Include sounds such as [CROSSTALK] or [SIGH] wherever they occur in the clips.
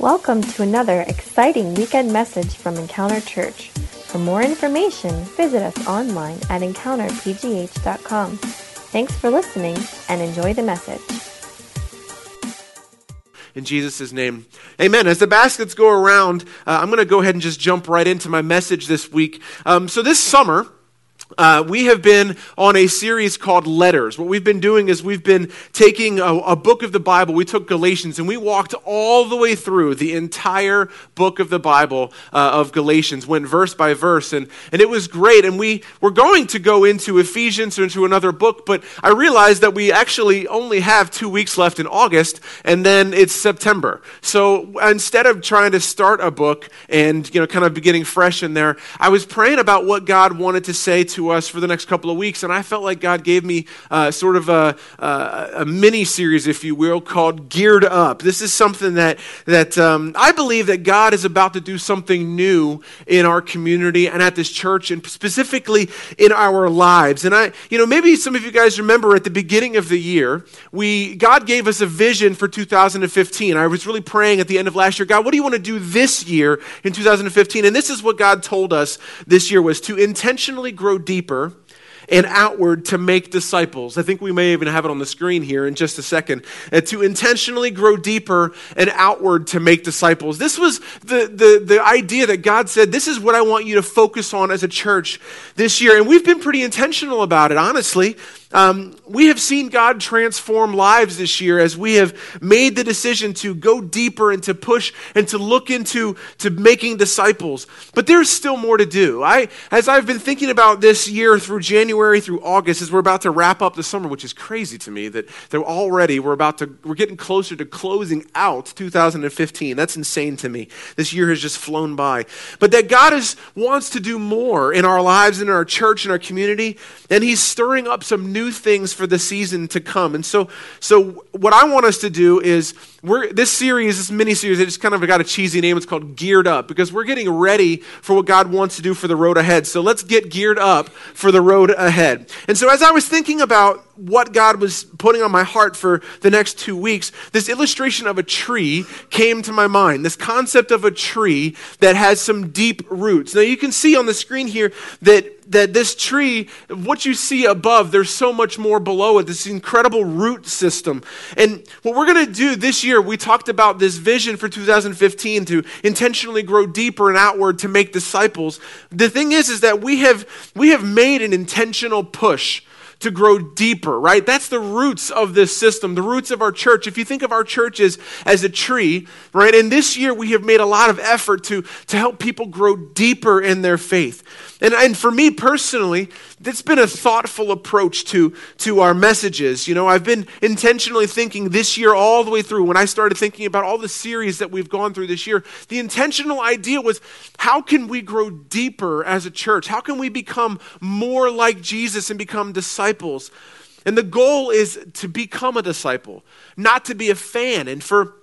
Welcome to another exciting weekend message from Encounter Church. For more information, visit us online at encounterpgh.com. Thanks for listening and enjoy the message. In Jesus' name. Amen. As the baskets go around, uh, I'm going to go ahead and just jump right into my message this week. Um, so, this summer, uh, we have been on a series called Letters. What we've been doing is we've been taking a, a, book of the Bible. We took Galatians and we walked all the way through the entire book of the Bible uh, of Galatians, went verse by verse, and, and it was great. And we were going to go into Ephesians or into another book, but I realized that we actually only have two weeks left in August, and then it's September. So instead of trying to start a book and you know kind of beginning fresh in there, I was praying about what God wanted to say to to us for the next couple of weeks, and I felt like God gave me uh, sort of a, a, a, mini series, if you will, called Geared Up. This is something that, that um, I believe that God is about to do something new in our community and at this church, and specifically in our lives. And I, you know, maybe some of you guys remember at the beginning of the year, we God gave us a vision for 2015. I was really praying at the end of last year, God, what do you want to do this year in 2015? And this is what God told us this year was to intentionally grow deeper and outward to make disciples. I think we may even have it on the screen here in just a second. Uh, to intentionally grow deeper and outward to make disciples. This was the, the, the idea that God said, This is what I want you to focus on as a church this year. And we've been pretty intentional about it, honestly. Um, we have seen God transform lives this year as we have made the decision to go deeper and to push and to look into to making disciples. But there's still more to do. I, as I've been thinking about this year through January through August, as we're about to wrap up the summer, which is crazy to me that, that already we're about to we're getting closer to closing out 2015. That's insane to me. This year has just flown by. But that God is wants to do more in our lives, in our church, in our community, and He's stirring up some new things for the season to come. And so, so what I want us to do is we're, this series, this mini series, it just kind of got a cheesy name. It's called Geared Up because we're getting ready for what God wants to do for the road ahead. So let's get geared up for the road ahead. And so as I was thinking about what God was putting on my heart for the next two weeks, this illustration of a tree came to my mind. This concept of a tree that has some deep roots. Now you can see on the screen here that that this tree, what you see above, there's so much more below it, this incredible root system. And what we're going to do this year, we talked about this vision for 2015 to intentionally grow deeper and outward to make disciples. The thing is, is that we have, we have made an intentional push to grow deeper, right? That's the roots of this system, the roots of our church. If you think of our church as, as a tree, right? And this year we have made a lot of effort to, to help people grow deeper in their faith. And, and for me personally, it's been a thoughtful approach to, to our messages. You know, I've been intentionally thinking this year all the way through when I started thinking about all the series that we've gone through this year. The intentional idea was how can we grow deeper as a church? How can we become more like Jesus and become disciples? And the goal is to become a disciple, not to be a fan. And for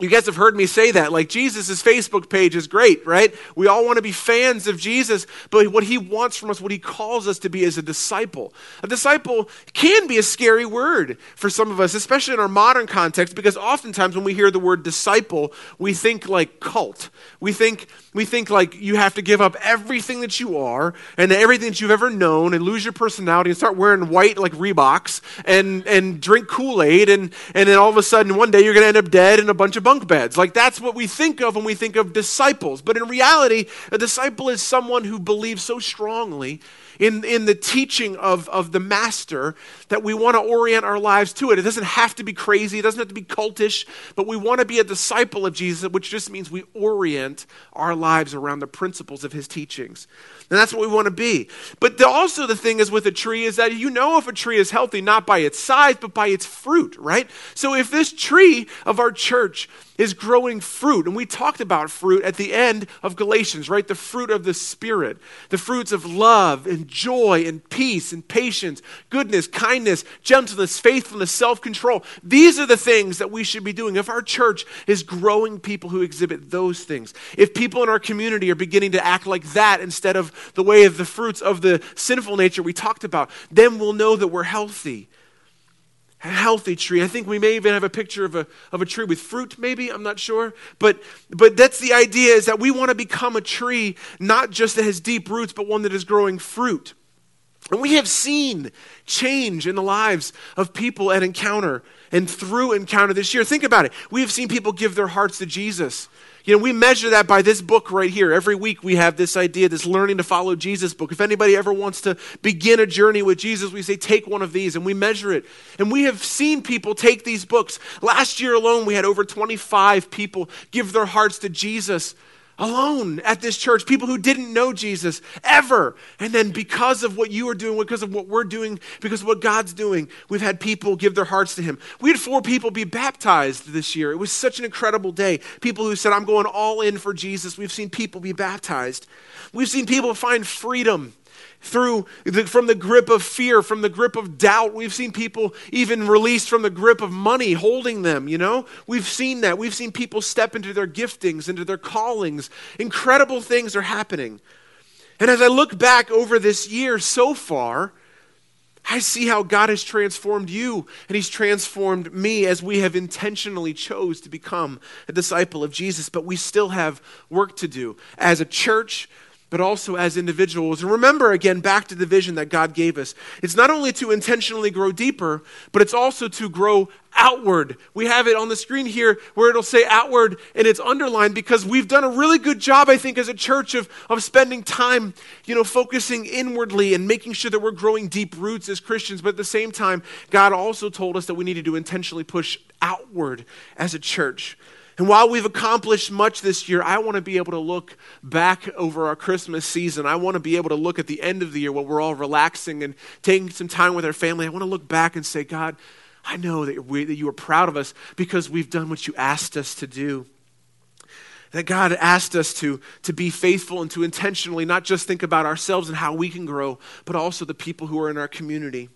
you guys have heard me say that. Like, Jesus' Facebook page is great, right? We all want to be fans of Jesus, but what he wants from us, what he calls us to be, is a disciple. A disciple can be a scary word for some of us, especially in our modern context, because oftentimes when we hear the word disciple, we think like cult. We think, we think like you have to give up everything that you are and everything that you've ever known and lose your personality and start wearing white like Reeboks and, and drink Kool Aid, and, and then all of a sudden one day you're going to end up dead in a bunch of bunk beds. Like that's what we think of when we think of disciples. But in reality, a disciple is someone who believes so strongly in, in the teaching of, of the master that we want to orient our lives to it. It doesn't have to be crazy, it doesn't have to be cultish, but we want to be a disciple of Jesus, which just means we orient our lives around the principles of his teachings. And that's what we want to be. But the, also, the thing is with a tree is that you know if a tree is healthy not by its size, but by its fruit, right? So if this tree of our church is growing fruit, and we talked about fruit at the end of Galatians, right? The fruit of the Spirit, the fruits of love and joy and peace and patience, goodness, kindness, gentleness, faithfulness, self control. These are the things that we should be doing. If our church is growing people who exhibit those things, if people in our community are beginning to act like that instead of the way of the fruits of the sinful nature we talked about, then we'll know that we're healthy. Healthy tree. I think we may even have a picture of a, of a tree with fruit, maybe. I'm not sure. But, but that's the idea is that we want to become a tree, not just that has deep roots, but one that is growing fruit. And we have seen change in the lives of people at Encounter and through Encounter this year. Think about it. We have seen people give their hearts to Jesus. You know, we measure that by this book right here. Every week we have this idea, this learning to follow Jesus book. If anybody ever wants to begin a journey with Jesus, we say, take one of these, and we measure it. And we have seen people take these books. Last year alone, we had over 25 people give their hearts to Jesus alone at this church, people who didn't know Jesus ever. And then because of what you are doing, because of what we're doing, because of what God's doing, we've had people give their hearts to Him. We had four people be baptized this year. It was such an incredible day. People who said, I'm going all in for Jesus. We've seen people be baptized. We've seen people find freedom through the, from the grip of fear, from the grip of doubt. We've seen people even released from the grip of money holding them, you know? We've seen that. We've seen people step into their giftings, into their callings. Incredible things are happening. And as I look back over this year so far, I see how God has transformed you and He's transformed me as we have intentionally chose to become a disciple of Jesus. But we still have work to do as a church, but also as individuals. And remember again, back to the vision that God gave us. It's not only to intentionally grow deeper, but it's also to grow outward. We have it on the screen here where it'll say outward and it's underlined because we've done a really good job, I think, as a church of, of spending time, you know, focusing inwardly and making sure that we're growing deep roots as Christians. But at the same time, God also told us that we needed to intentionally push outward as a church. And while we've accomplished much this year, I want to be able to look back over our Christmas season. I want to be able to look at the end of the year while we're all relaxing and taking some time with our family. I want to look back and say, God, I know that, we, that you are proud of us because we've done what you asked us to do. That God asked us to, to be faithful and to intentionally not just think about ourselves and how we can grow, but also the people who are in our community.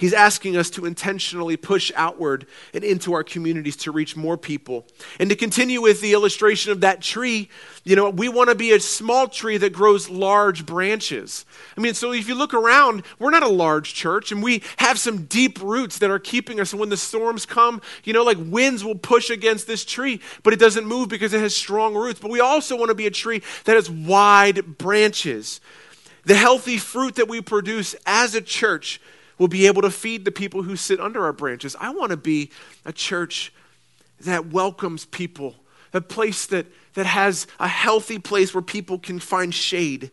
He's asking us to intentionally push outward and into our communities to reach more people. And to continue with the illustration of that tree, you know, we want to be a small tree that grows large branches. I mean, so if you look around, we're not a large church and we have some deep roots that are keeping us. And when the storms come, you know, like winds will push against this tree, but it doesn't move because it has strong roots. But we also want to be a tree that has wide branches. The healthy fruit that we produce as a church will be able to feed the people who sit under our branches. I want to be a church that welcomes people, a place that, that has a healthy place where people can find shade.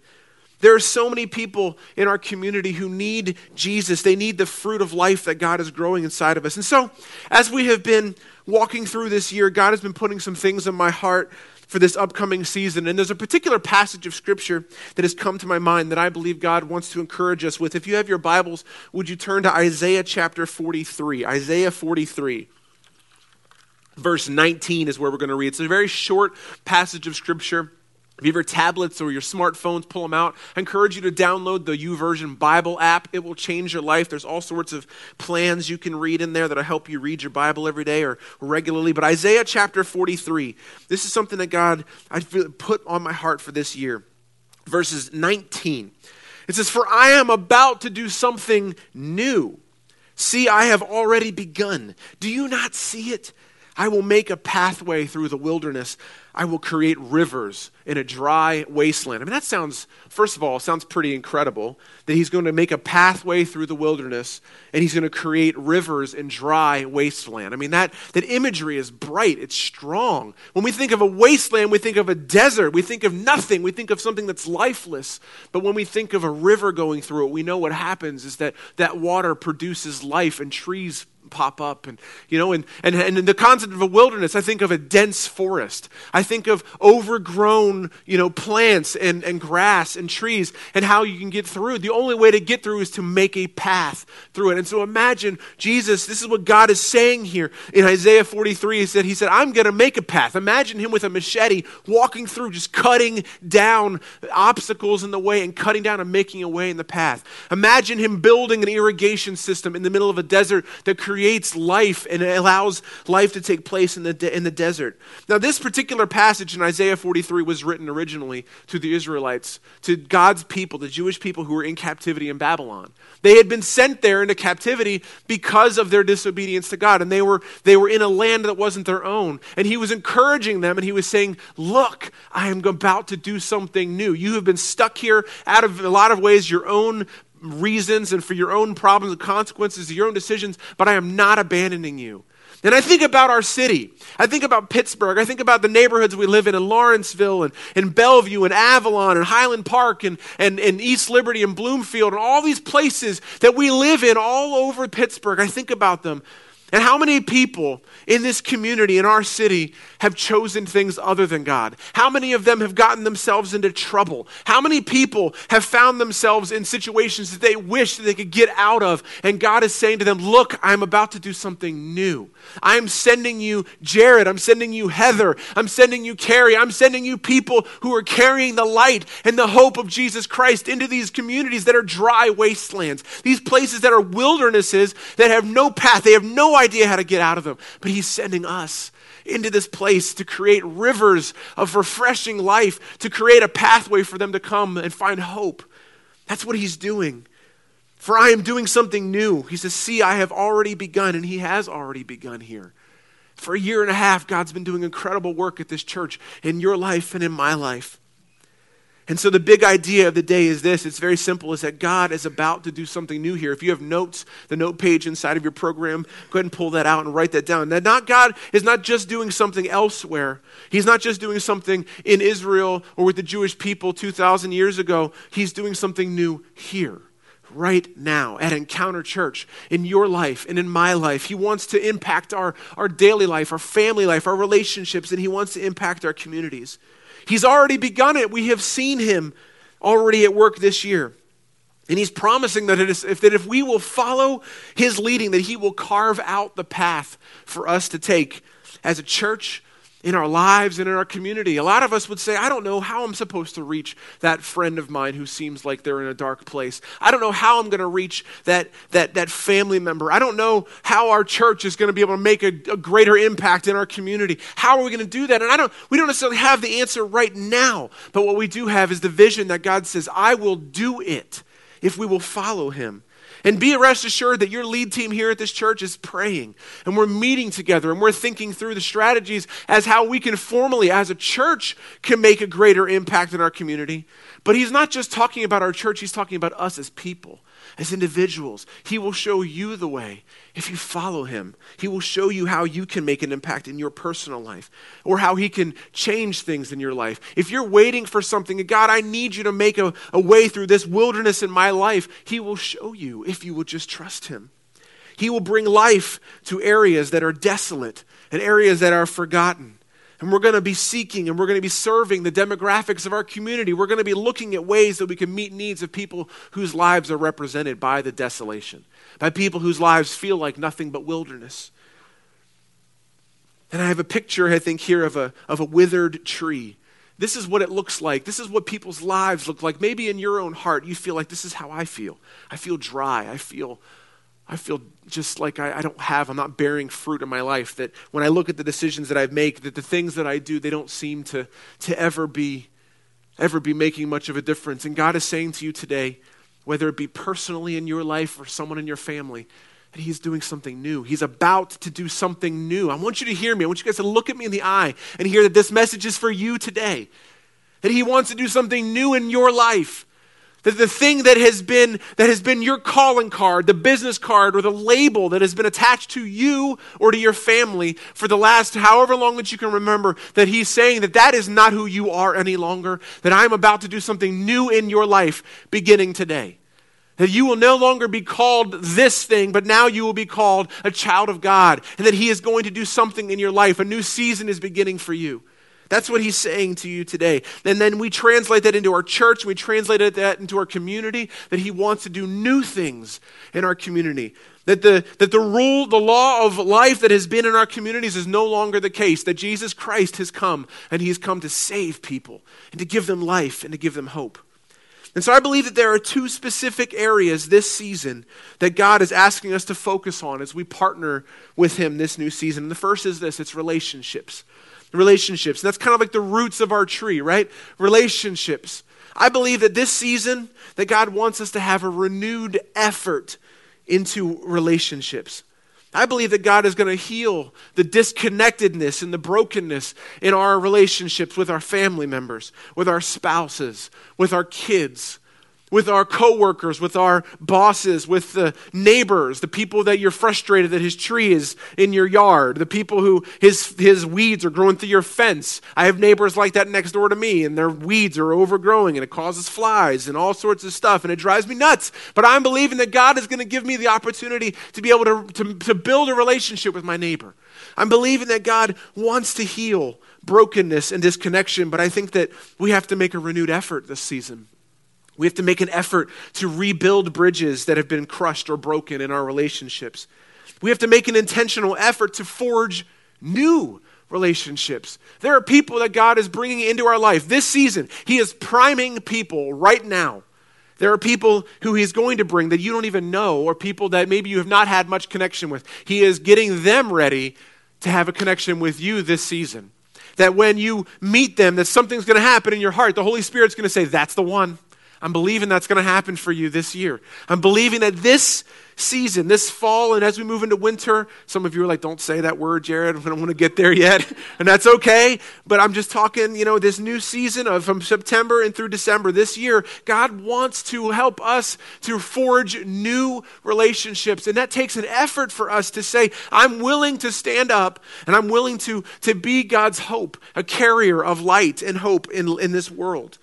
There are so many people in our community who need Jesus. They need the fruit of life that God is growing inside of us. And so, as we have been walking through this year, God has been putting some things in my heart for this upcoming season. And there's a particular passage of Scripture that has come to my mind that I believe God wants to encourage us with. If you have your Bibles, would you turn to Isaiah chapter 43? Isaiah 43. Verse 19 is where we're going to read. It's a very short passage of Scripture. If you have your tablets or your smartphones, pull them out. I encourage you to download the YouVersion Bible app. It will change your life. There's all sorts of plans you can read in there that'll help you read your Bible every day or regularly. But Isaiah chapter 43, this is something that God I put on my heart for this year. Verses 19. It says, For I am about to do something new. See, I have already begun. Do you not see it? I will make a pathway through the wilderness. I will create rivers in a dry wasteland. I mean, that sounds, first of all, sounds pretty incredible that he's going to make a pathway through the wilderness and he's going to create rivers in dry wasteland. I mean, that, that imagery is bright, it's strong. When we think of a wasteland, we think of a desert, we think of nothing, we think of something that's lifeless. But when we think of a river going through it, we know what happens is that that water produces life and trees pop up and you know and, and and in the concept of a wilderness i think of a dense forest. I think of overgrown you know plants and, and grass and trees and how you can get through. The only way to get through is to make a path through it. And so imagine jesus this is what god is saying here. In isaiah 43 he said he said i'm going to make a path. Imagine him with a machete walking through just cutting down obstacles in the way and cutting down and making a way in the path. Imagine him building an irrigation system in the middle of a desert that creates creates life and allows life to take place in the, de- in the desert. Now, this particular passage in Isaiah 43 was written originally to the Israelites, to God's people, the Jewish people who were in captivity in Babylon. They had been sent there into captivity because of their disobedience to God, and they were, they were in a land that wasn't their own. And he was encouraging them, and he was saying, Look, I am about to do something new. You have been stuck here out of a lot of ways your own reasons and for your own problems and consequences, of your own decisions, but I am not abandoning you. And I think about our city. I think about Pittsburgh. I think about the neighborhoods we live in in Lawrenceville and, and Bellevue and Avalon and Highland Park and, and, and East Liberty and Bloomfield and all these places that we live in all over Pittsburgh. I think about them. And how many people in this community, in our city, have chosen things other than God? How many of them have gotten themselves into trouble? How many people have found themselves in situations that they wish that they could get out of? And God is saying to them, Look, I'm about to do something new. I'm sending you Jared. I'm sending you Heather. I'm sending you Carrie. I'm sending you people who are carrying the light and the hope of Jesus Christ into these communities that are dry wastelands, these places that are wildernesses that have no path. They have no idea how to get out of them. But He's sending us into this place to create rivers of refreshing life, to create a pathway for them to come and find hope. That's what He's doing. For I am doing something new. He says, See, I have already begun, and He has already begun here. For a year and a half, God's been doing incredible work at this church in your life and in my life. And so the big idea of the day is this it's very simple is that God is about to do something new here. If you have notes, the note page inside of your program, go ahead and pull that out and write that down. That not God is not just doing something elsewhere. He's not just doing something in Israel or with the Jewish people 2000 years ago. He's doing something new here right now at Encounter Church, in your life and in my life. He wants to impact our, our daily life, our family life, our relationships, and He wants to impact our communities. He's already begun it. We have seen him already at work this year. And he's promising that, if, that if we will follow his leading, that he will carve out the path for us to take as a church, in our lives and in our community. A lot of us would say, I don't know how I'm supposed to reach that friend of mine who seems like they're in a dark place. I don't know how I'm going to reach that, that, that family member. I don't know how our church is going to be able to make a, a greater impact in our community. How are we going to do that? And I don't, we don't necessarily have the answer right now, but what we do have is the vision that God says, I will do it if we will follow him. And be rest assured that your lead team here at this church is praying. And we're meeting together and we're thinking through the strategies as how we can formally, as a church, can make a greater impact in our community. But he's not just talking about our church, he's talking about us as people as individuals. He will show you the way. If you follow him, he will show you how you can make an impact in your personal life or how he can change things in your life. If you're waiting for something, God, I need you to make a, a way through this wilderness in my life, he will show you if you will just trust him. He will bring life to areas that are desolate and areas that are forgotten. And we're going to be seeking and we're going to be serving the demographics of our community. We're going to be looking at ways that we can meet needs of people whose lives are represented by the desolation, by people whose lives feel like nothing but wilderness. And I have a picture, I think, here of a, of a withered tree. This is what it looks like. This is what people's lives look like. Maybe in your own heart, you feel like this is how I feel. I feel dry. I feel I feel just like I, I, don't have, I'm not bearing fruit in my life. That when I look at the decisions that I make, that the things that I do, they don't seem to, to ever be ever be making much of a difference. And God is saying to you today, whether it be personally in your life or someone in your family, He's doing something new. He's about to do something new. I want you to hear me. I want you guys to look at me in the eye and hear that this message is for you today. That He wants to do something new in your life. That the thing that has been that has been your calling card, the business card or the label that has been attached to you or to your family for the last however long that you can remember, that he's saying that that is not who you are any longer, that I'm about to do something new in your life beginning today. That you will no longer be called this thing, but now you will be called a child of God. And that He is going to do something in your life. A new season is beginning for you. That's what he's saying to you today. And then we translate that into our church, we translate that into our community, that he wants to do new things in our community. That the, that the rule, the law of life that has been in our communities is no longer the case. That Jesus Christ has come and he's come to save people and to give them life and to give them hope. And so I believe that there are two specific areas this season that God is asking us to focus on as we partner with Him this new season. And the first is this it's relationships. Relationships. And that's kind of like the roots of our tree, right? Relationships. I believe that this season that God wants us to have a renewed effort into relationships. I believe that God is going to heal the disconnectedness and the brokenness in our relationships with our family members, with our spouses, with our kids, with our coworkers, with our bosses, with the neighbors, the people that you're frustrated that his tree is in your yard, the people who his his weeds are growing through your fence. I have neighbors like that next door to me, and their weeds are overgrowing, and it causes flies and all sorts of stuff, and it drives me nuts. But I'm believing that God is going to give me the opportunity to be able to, to, to build a relationship with my neighbor. I'm believing that God wants to heal brokenness and disconnection, but I think that we have to make a renewed effort this season. We have to make an effort to rebuild bridges that have been crushed or broken in our relationships. We have to make an intentional effort to forge new relationships. There are people that God is bringing into our life this season. He is priming people right now. There are people who He's going to bring that you don't even know, or people that maybe you have not had much connection with. He is getting them ready to have a connection with you this season. That when you meet them, that something's going to happen in your heart. The Holy Spirit's going to say, That's the one. I'm believing that's going to happen for you this year. I'm believing that this season, this fall, and as we move into winter, some of you are like, don't say that word, Jared. [LAUGHS] I don't want to get there yet. [LAUGHS] And that's okay. But I'm just talking, you know, this new season of from September and through December this year, God wants to help us to forge new relationships. And that takes an effort for us to say, I'm willing to stand up and I'm willing to, to be God's hope, a carrier of light and hope in, in this world.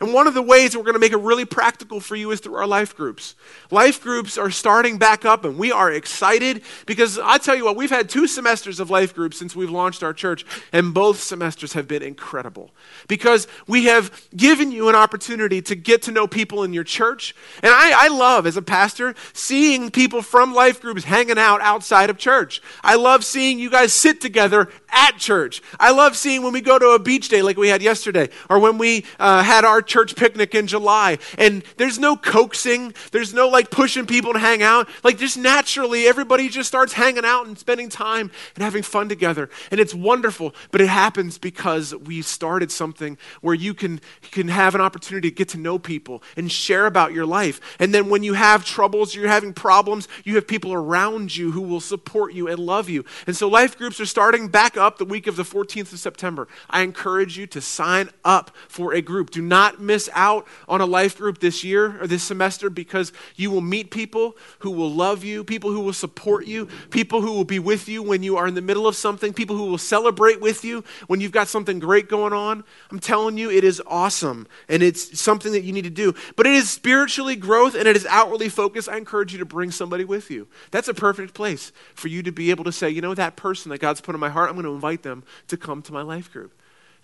And one of the ways we're going to make it really practical for you is through our life groups. Life groups are starting back up, and we are excited because I tell you what, we've had two semesters of life groups since we've launched our church, and both semesters have been incredible because we have given you an opportunity to get to know people in your church. And I, I love, as a pastor, seeing people from life groups hanging out outside of church. I love seeing you guys sit together at church. I love seeing when we go to a beach day like we had yesterday, or when we uh, had our church picnic in July. And there's no coaxing, there's no like pushing people to hang out. Like just naturally, everybody just starts hanging out and spending time and having fun together. And it's wonderful, but it happens because we started something where you can, can have an opportunity to get to know people and share about your life. And then when you have troubles, you're having problems, you have people around you who will support you and love you. And so life groups are starting back up the week of the 14th of September. I encourage you to sign up for a group. Do not miss out on a life group this year or this semester because you will meet people who will love you, people who will support you, people who will be with you when you are in the middle of something, people who will celebrate with you when you've got something great going on. I'm telling you, it is awesome and it's something that you need to do. But it is spiritually growth and it is outwardly focused. I encourage you to bring somebody with you. That's a perfect place for you to be able to say, you know, that person that God's put in my heart, I'm going to invite them to come to my life group.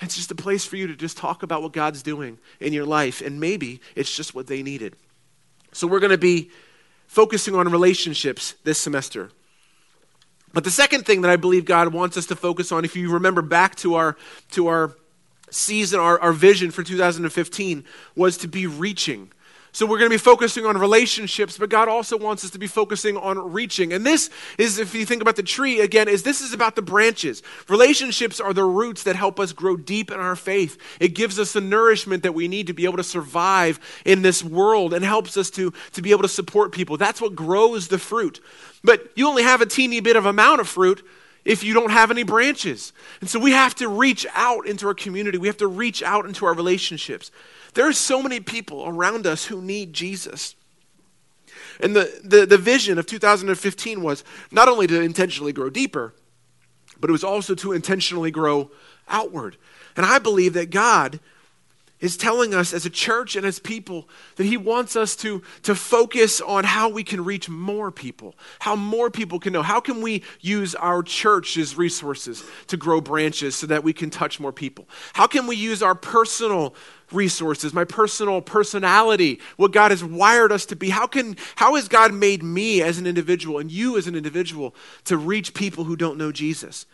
It's just a place for you to just talk about what God's doing in your life, and maybe it's just what they needed. So, we're going to be focusing on relationships this semester. But the second thing that I believe God wants us to focus on, if you remember back to our, to our season, our, our vision for 2015, was to be reaching. So we're going to be focusing on relationships, but God also wants us to be focusing on reaching. And this is, if you think about the tree again, is this is about the branches. Relationships are the roots that help us grow deep in our faith. It gives us the nourishment that we need to be able to survive in this world and helps us to, to be able to support people. That's what grows the fruit. But you only have a teeny bit of amount of fruit if you don't have any branches. And so we have to reach out into our community. We have to reach out into our relationships. There are so many people around us who need Jesus. And the, the, the vision of 2015 was not only to intentionally grow deeper, but it was also to intentionally grow outward. And I believe that God is telling us as a church and as people that he wants us to, to focus on how we can reach more people, how more people can know. How can we use our church's resources to grow branches so that we can touch more people? How can we use our personal resources, my personal personality, what God has wired us to be? How, can, how has God made me as an individual and you as an individual to reach people who don't know Jesus?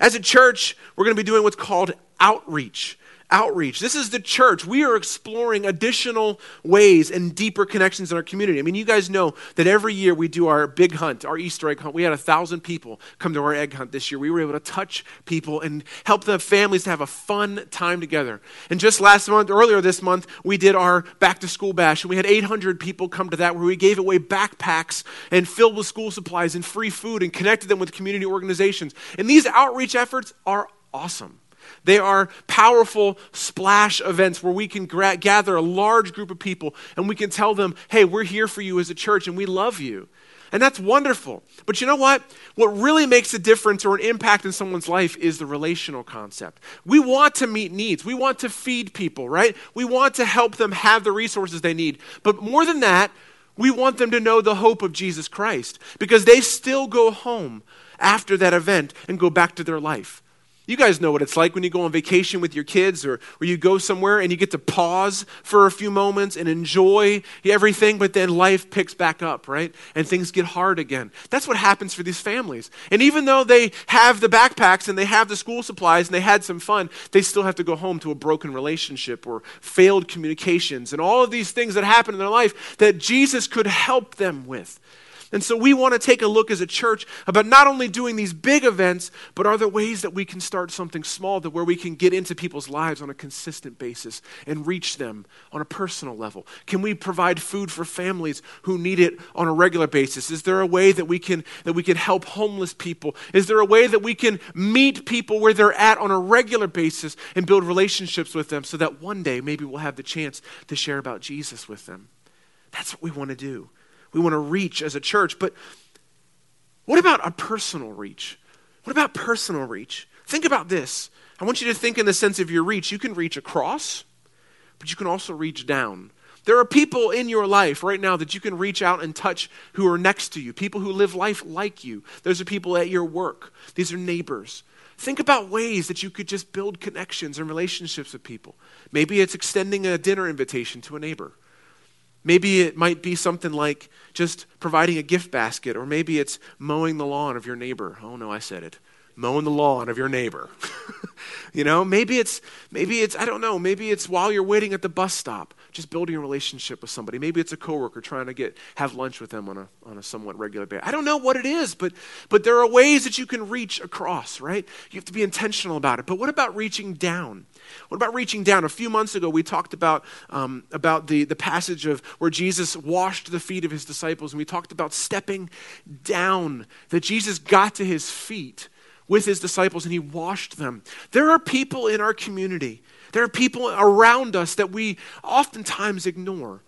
As a church, we're going to be doing what's called outreach. Outreach. This is the church. We are exploring additional ways and deeper connections in our community. I mean, you guys know that every year we do our big hunt, our Easter egg hunt. We had a thousand people come to our egg hunt this year. We were able to touch people and help the families to have a fun time together. And just last month, earlier this month, we did our back to school bash, and we had 800 people come to that where we gave away backpacks and filled with school supplies and free food and connected them with community organizations. And these outreach efforts are awesome. They are powerful splash events where we can gra- gather a large group of people and we can tell them, hey, we're here for you as a church and we love you. And that's wonderful. But you know what? What really makes a difference or an impact in someone's life is the relational concept. We want to meet needs. We want to feed people, right? We want to help them have the resources they need. But more than that, we want them to know the hope of Jesus Christ because they still go home after that event and go back to their life. You guys know what it's like when you go on vacation with your kids or, or you go somewhere and you get to pause for a few moments and enjoy everything, but then life picks back up, right? And things get hard again. That's what happens for these families. And even though they have the backpacks and they have the school supplies and they had some fun, they still have to go home to a broken relationship or failed communications and all of these things that happen in their life that Jesus could help them with. And so we want to take a look as a church about not only doing these big events, but are there ways that we can start something small that where we can get into people's lives on a consistent basis and reach them on a personal level? Can we provide food for families who need it on a regular basis? Is there a way that we can that we can help homeless people? Is there a way that we can meet people where they're at on a regular basis and build relationships with them so that one day maybe we'll have the chance to share about Jesus with them? That's what we want to do we want to reach as a church. But what about a personal reach? What about personal reach? Think about this. I want you to think in the sense of your reach. You can reach across, but you can also reach down. There are people in your life right now that you can reach out and touch who are next to you, people who live life like you. Those are people at your work, these are neighbors. Think about ways that you could just build connections and relationships with people. Maybe it's extending a dinner invitation to a neighbor. Maybe it might be something like just providing a gift basket, or maybe it's mowing the lawn of your neighbor. Oh no, I said it. Mowing the lawn of your neighbor. [LAUGHS] you know, maybe it's maybe it's I don't know, maybe it's while you're waiting at the bus stop, just building a relationship with somebody. Maybe it's a coworker trying to get have lunch with them on a on a somewhat regular basis. I don't know what it is, but but there are ways that you can reach across, right? You have to be intentional about it. But what about reaching down? What about reaching down? A few months ago, we talked about, um, about the, the passage of where Jesus washed the feet of his disciples, and we talked about stepping down, that Jesus got to his feet with his disciples and he washed them. There are people in our community, there are people around us that we oftentimes ignore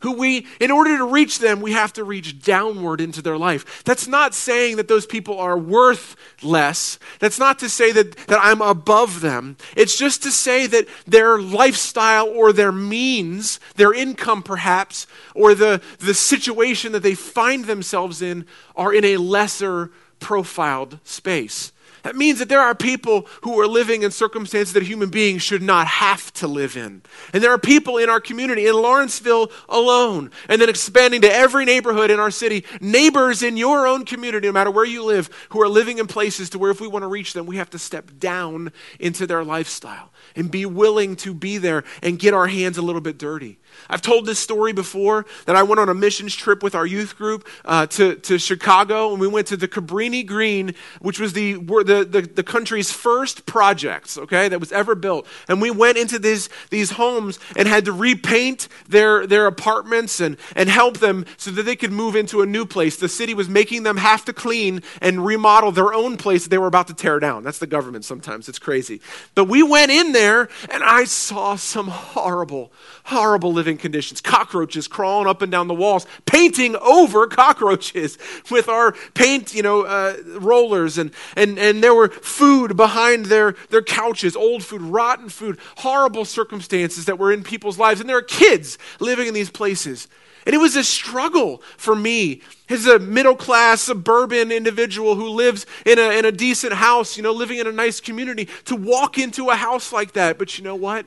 who we, in order to reach them, we have to reach downward into their life. That's not saying that those people are worth less. That's not to say that, that I'm above them. It's just to say that their lifestyle or their means, their income perhaps, or the, the situation that they find themselves in are in a lesser profiled space. That means that there are people who are living in circumstances that human beings should not have to live in. And there are people in our community, in Lawrenceville alone, and then expanding to every neighborhood in our city, neighbors in your own community, no matter where you live, who are living in places to where if we want to reach them, we have to step down into their lifestyle and be willing to be there and get our hands a little bit dirty. I've told this story before that I went on a missions trip with our youth group uh, to, to Chicago, and we went to the Cabrini Green, which was the, the, the, the, country's first projects, okay, that was ever built. And we went into these, these homes and had to repaint their, their apartments and, and help them so that they could move into a new place. The city was making them have to clean and remodel their own place that they were about to tear down. That's the government sometimes, it's crazy. But we went in there, and I saw some horrible, horrible living conditions. Cockroaches crawling up and down the walls, painting over cockroaches [LAUGHS] with our paint, you know, uh, rollers. And, and, and there were food behind their, their couches, old food, rotten food, horrible circumstances that were in people's lives. And there are kids living in these places. And it was a struggle for me as a middle class suburban individual who lives in a, in a decent house, you know, living in a nice community, to walk into a house like that. But you know what?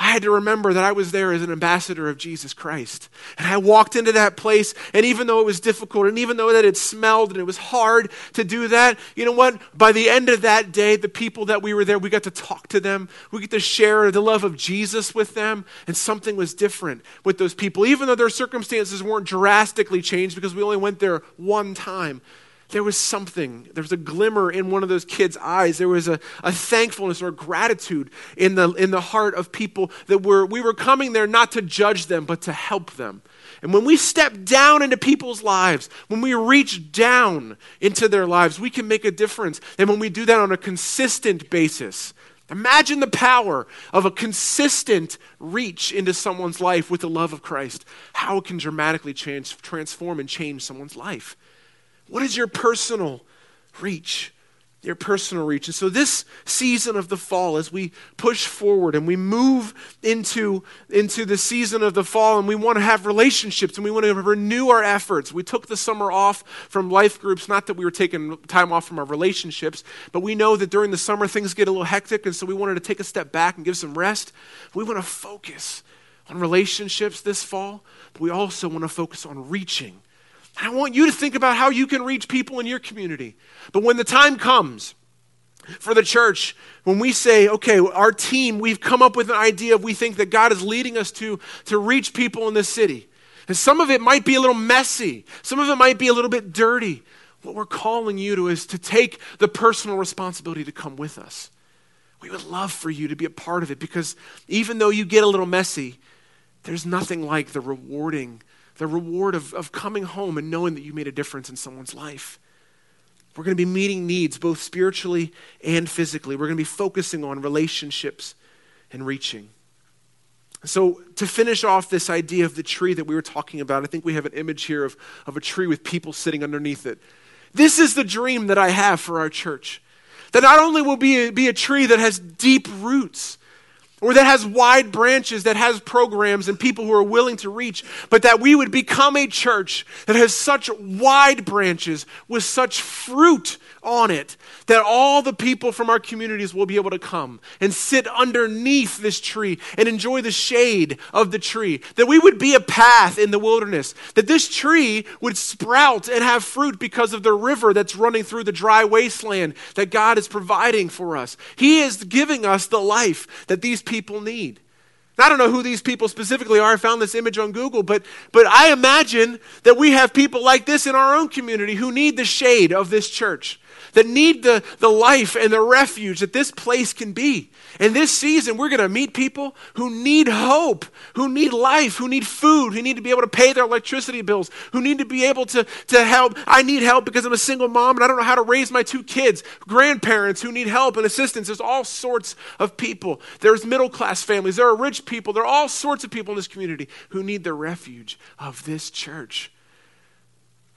I had to remember that I was there as an ambassador of Jesus Christ. And I walked into that place, and even though it was difficult, and even though that it smelled and it was hard to do that, you know what? By the end of that day, the people that we were there, we got to talk to them. We get to share the love of Jesus with them, and something was different with those people. Even though their circumstances weren't drastically changed because we only went there one time, there was something. There was a glimmer in one of those kids' eyes. There was a, a thankfulness or gratitude in the, in the heart of people that were, we were coming there not to judge them, but to help them. And when we step down into people's lives, when we reach down into their lives, we can make a difference. And when we do that on a consistent basis, imagine the power of a consistent reach into someone's life with the love of Christ, how it can dramatically change, transform and change someone's life. What is your personal reach? Your personal reach. And so, this season of the fall, as we push forward and we move into, into the season of the fall, and we want to have relationships and we want to renew our efforts. We took the summer off from life groups, not that we were taking time off from our relationships, but we know that during the summer things get a little hectic, and so we wanted to take a step back and give some rest. We want to focus on relationships this fall, but we also want to focus on reaching I want you to think about how you can reach people in your community. But when the time comes for the church, when we say, okay, our team, we've come up with an idea of we think that God is leading us to to reach people in this city. And some of it might be a little messy, some of it might be a little bit dirty. What we're calling you to is to take the personal responsibility to come with us. We would love for you to be a part of it because even though you get a little messy, there's nothing like the rewarding the reward of, of coming home and knowing that you made a difference in someone's life. We're going to be meeting needs both spiritually and physically. We're going to be focusing on relationships and reaching. So, to finish off this idea of the tree that we were talking about, I think we have an image here of, of a tree with people sitting underneath it. This is the dream that I have for our church. That not only will be a, be a tree that has deep roots, or that has wide branches, that has programs and people who are willing to reach, but that we would become a church that has such wide branches with such fruit on it that all the people from our communities will be able to come and sit underneath this tree and enjoy the shade of the tree. That we would be a path in the wilderness. That this tree would sprout and have fruit because of the river that's running through the dry wasteland that God is providing for us. He is giving us the life that these people need. I don't know who these people specifically are. I found this image on Google, but, but I imagine that we have people like this in our own community who need the shade of this church that need the, the life and the refuge that this place can be. In this season, we're going to meet people who need hope, who need life, who need food, who need to be able to pay their electricity bills, who need to be able to, to help. I need help because I'm a single mom and I don't know how to raise my two kids. Grandparents who need help and assistance. There's all sorts of people. There's middle class families. There are rich people. There are all sorts of people in this community who need the refuge of this church.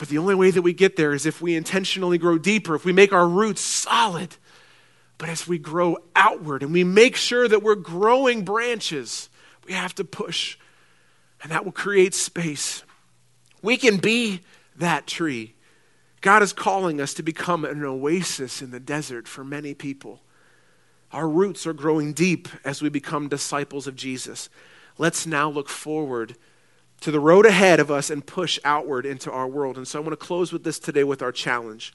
But the only way that we get there is if we intentionally grow deeper, if we make our roots solid. But as we grow outward and we make sure that we're growing branches, we have to push. And that will create space. We can be that tree. God is calling us to become an oasis in the desert for many people. Our roots are growing deep as we become disciples of Jesus. Let's now look forward to the road ahead of us and push outward into our world. And so I want to close with this today with our challenge.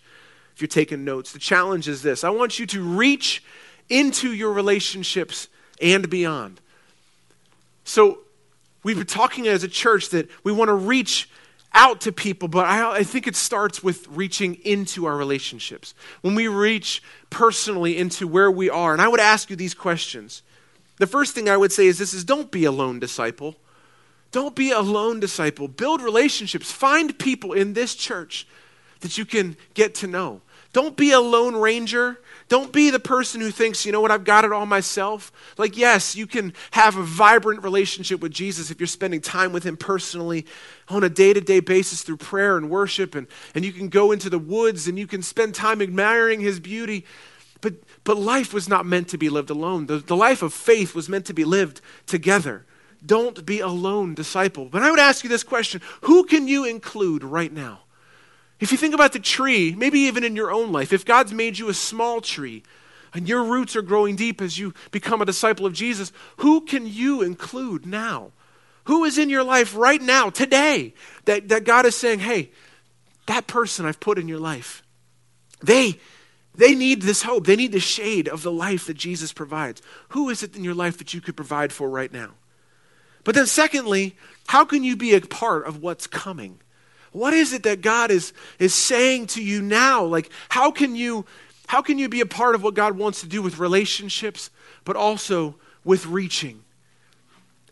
If you're taking notes, the challenge is this I want you to reach into your relationships and beyond. So we've been talking as a church that we want to reach out to people, but I, I, think it starts with reaching into our relationships. When we reach personally into where we are. And I would ask you these questions. The first thing I would say is this is don't be a lone disciple. Don't be a lone disciple. Build relationships. Find people in this church that you can get to know. Don't be a lone ranger. Don't be the person who thinks, you know what, I've got it all myself. Like, yes, you can have a vibrant relationship with Jesus if you're spending time with Him personally on a day to day basis through prayer and worship, and, and you can go into the woods and you can spend time admiring His beauty. But, but life was not meant to be lived alone. The, the life of faith was meant to be lived together. Don't be a lone disciple. But I would ask you this question Who can you include right now? If you think about the tree, maybe even in your own life, if God's made you a small tree, and your roots are growing deep as you become a disciple of Jesus, who can you include now? Who is in your life right now, today, that, that God is saying, hey, that person I've put in your life, they, they need this hope. They need the shade of the life that Jesus provides. Who is it in your life that you could provide for right now? But then, secondly, how can you be a part of what's coming? What is it that God is, is saying to you now? Like, how can you how can you be a part of what God wants to do with relationships, but also with reaching?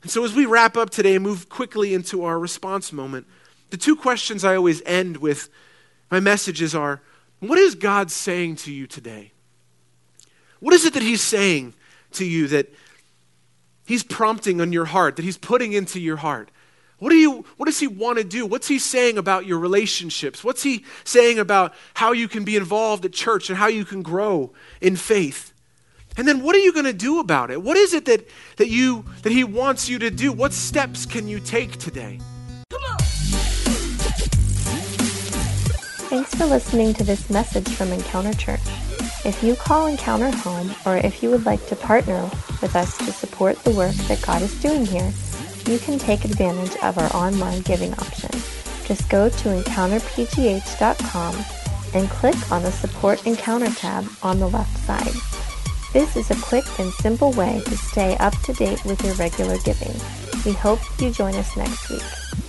And so, as we wrap up today and move quickly into our response moment, the two questions I always end with my messages are what is God saying to you today? What is it that He's saying to you that He's prompting on your heart, that He's putting into your heart? What, do you, what does he want to do? What's he saying about your relationships? What's he saying about how you can be involved at church and how you can grow in faith? And then what are you going to do about it? What is it that, that, you, that he wants you to do? What steps can you take today? Thanks for listening to this message from Encounter Church. If you call Encounter home, or if you would like to partner with us to support the work that God is doing here, you can take advantage of our online giving option. Just go to encounterpgh.com and click on the Support Encounter tab on the left side. This is a quick and simple way to stay up to date with your regular giving. We hope you join us next week.